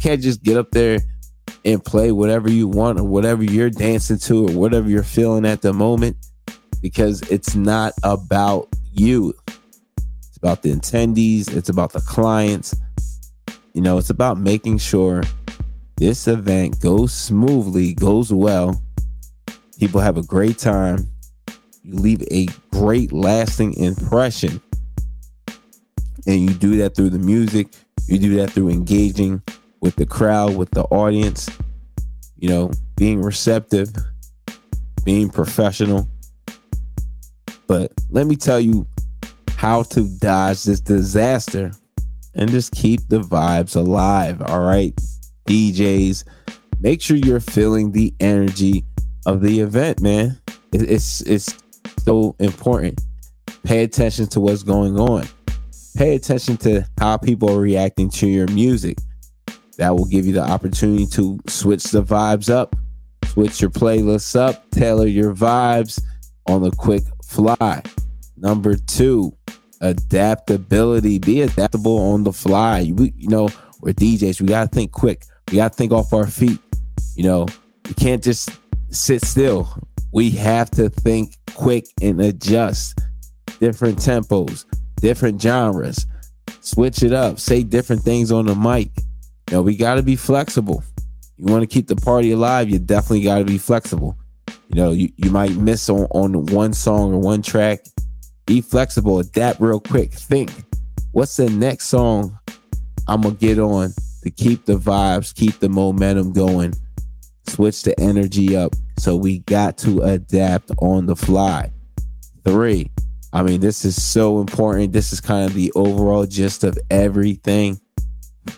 can't just get up there and play whatever you want or whatever you're dancing to or whatever you're feeling at the moment because it's not about you. It's about the attendees, it's about the clients. You know, it's about making sure this event goes smoothly, goes well. People have a great time. You leave a great lasting impression. And you do that through the music, you do that through engaging with the crowd, with the audience, you know, being receptive, being professional. But let me tell you how to dodge this disaster and just keep the vibes alive. All right, DJs, make sure you're feeling the energy of the event, man. It's it's so important. Pay attention to what's going on. Pay attention to how people are reacting to your music. That will give you the opportunity to switch the vibes up, switch your playlists up, tailor your vibes on the quick fly. Number two, adaptability. Be adaptable on the fly. We, you know, we're DJs. We gotta think quick. We gotta think off our feet. You know, we can't just sit still. We have to think quick and adjust. Different tempos, different genres. Switch it up. Say different things on the mic. You know, we gotta be flexible. You want to keep the party alive, you definitely gotta be flexible. You know, you, you might miss on, on one song or one track be flexible, adapt real quick. Think, what's the next song I'm gonna get on to keep the vibes, keep the momentum going, switch the energy up. So we got to adapt on the fly. Three, I mean, this is so important. This is kind of the overall gist of everything.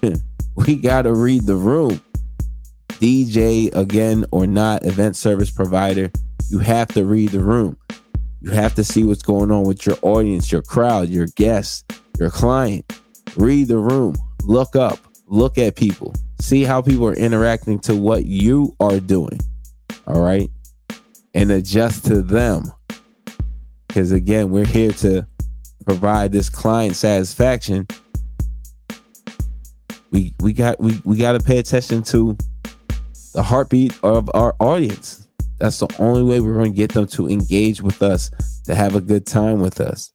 we got to read the room. DJ, again, or not, event service provider, you have to read the room. You have to see what's going on with your audience, your crowd, your guests, your client. Read the room, look up, look at people, see how people are interacting to what you are doing. All right. And adjust to them. Because again, we're here to provide this client satisfaction. We we got we, we got to pay attention to the heartbeat of our audience. That's the only way we're going to get them to engage with us, to have a good time with us.